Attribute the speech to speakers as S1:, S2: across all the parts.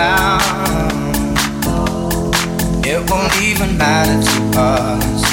S1: down. It won't even matter to us.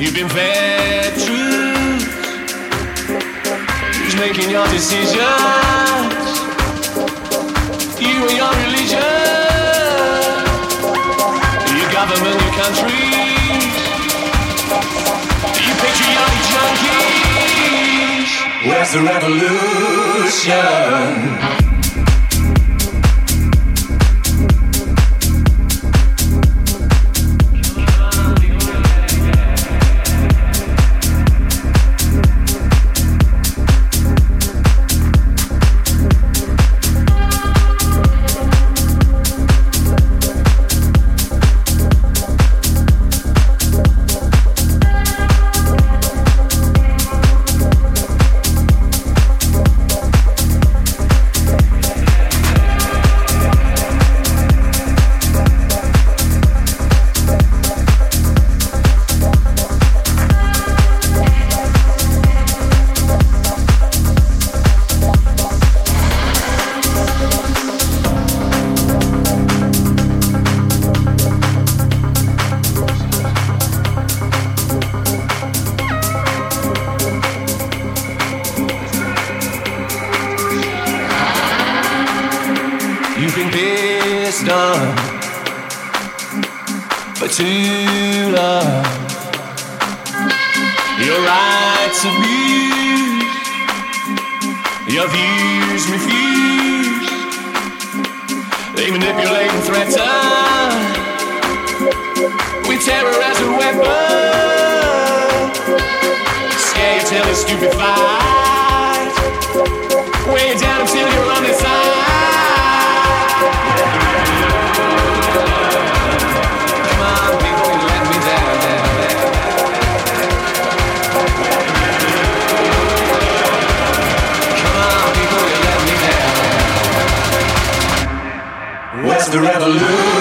S2: You've been fed truth. Who's making your decisions? You and your religion. Your government, your country. Do you patriotic junkies. Where's the revolution?
S3: I'ma say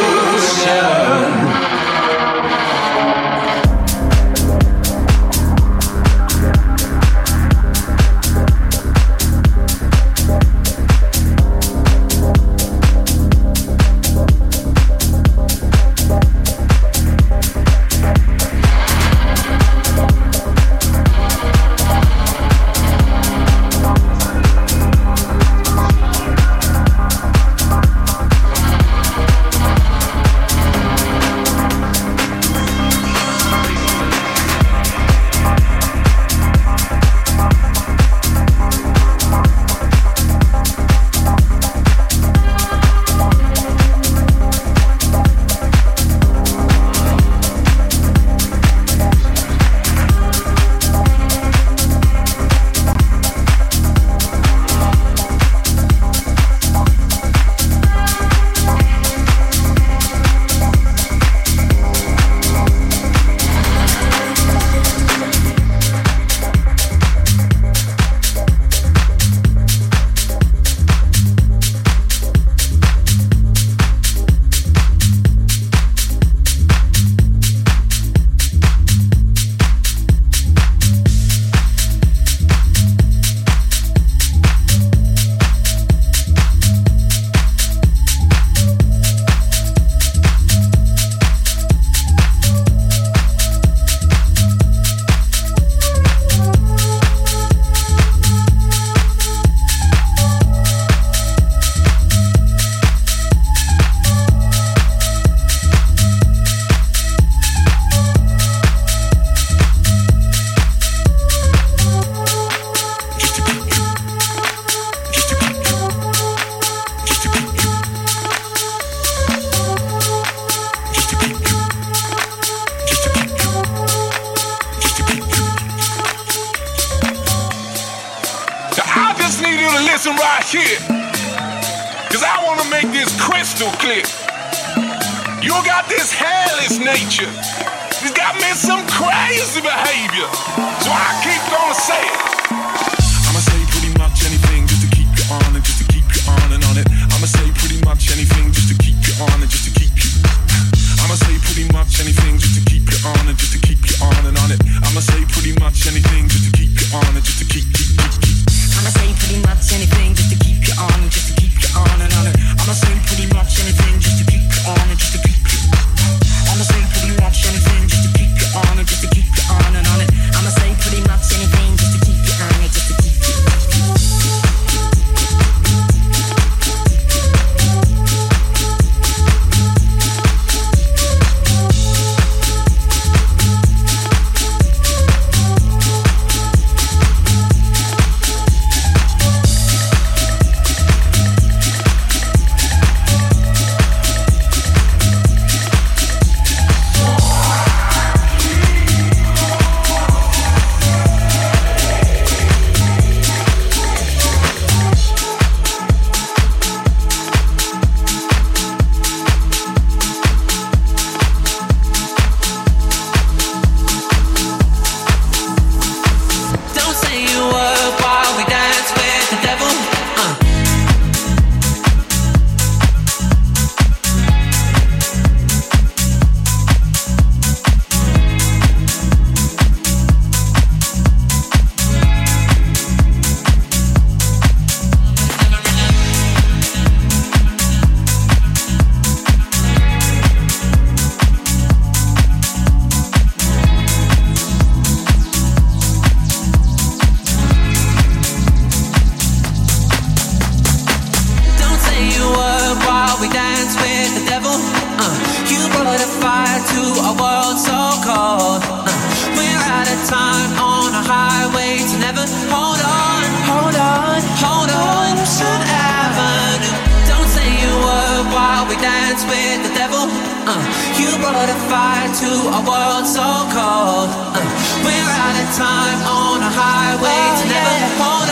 S4: brought a fire to a world so cold. Uh, we're out of time on a highway oh, to never yeah. on, hold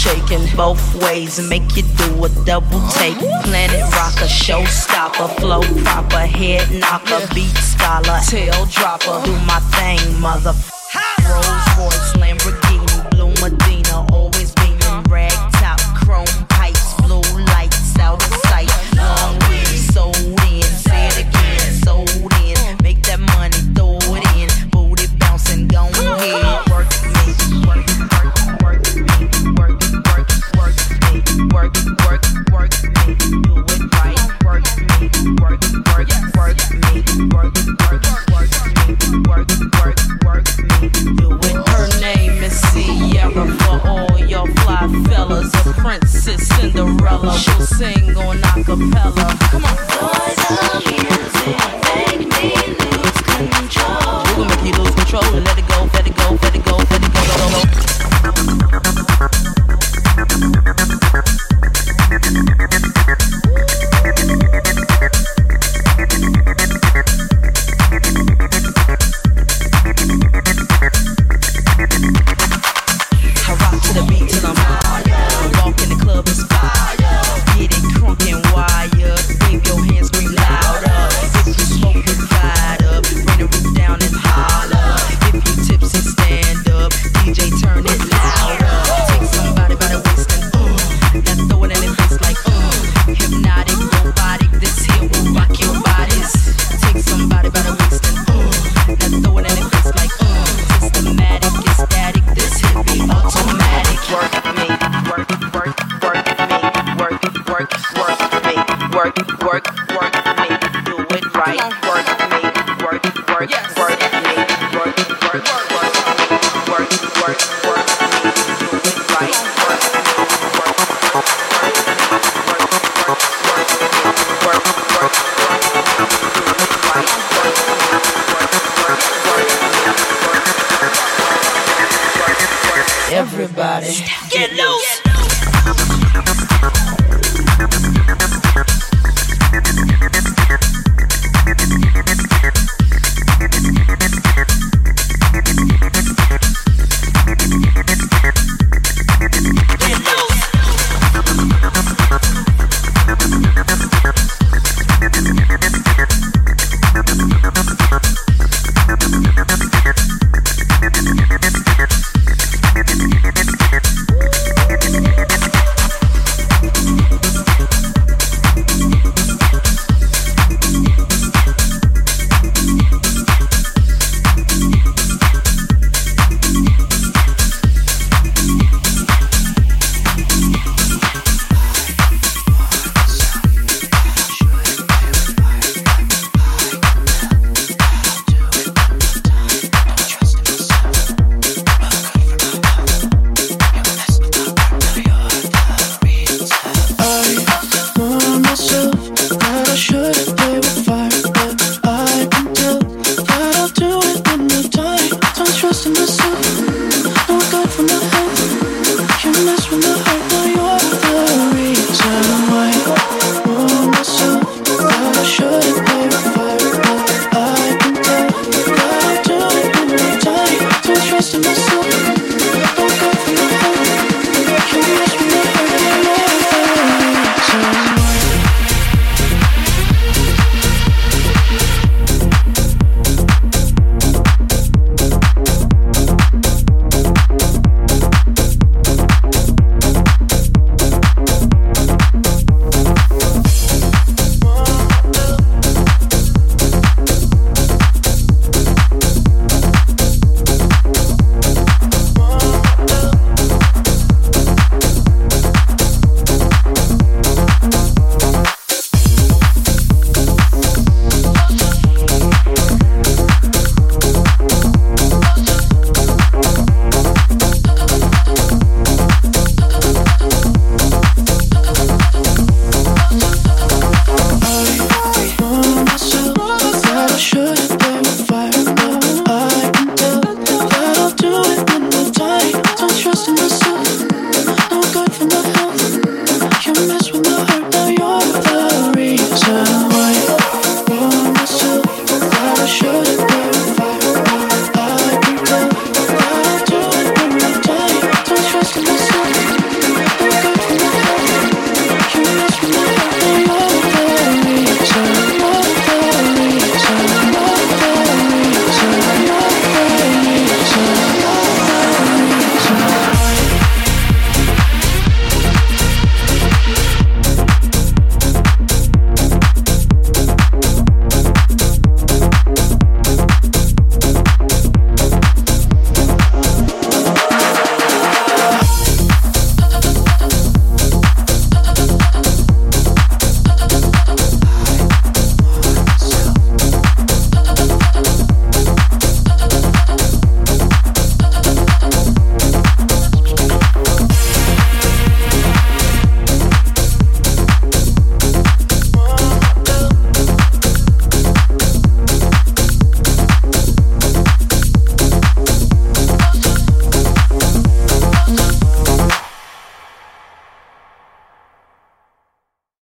S5: shaking both ways make you do a double take. Planet rocker, showstopper, flow proper, head knocker, beat scholar, tail dropper. Do my thing, mother.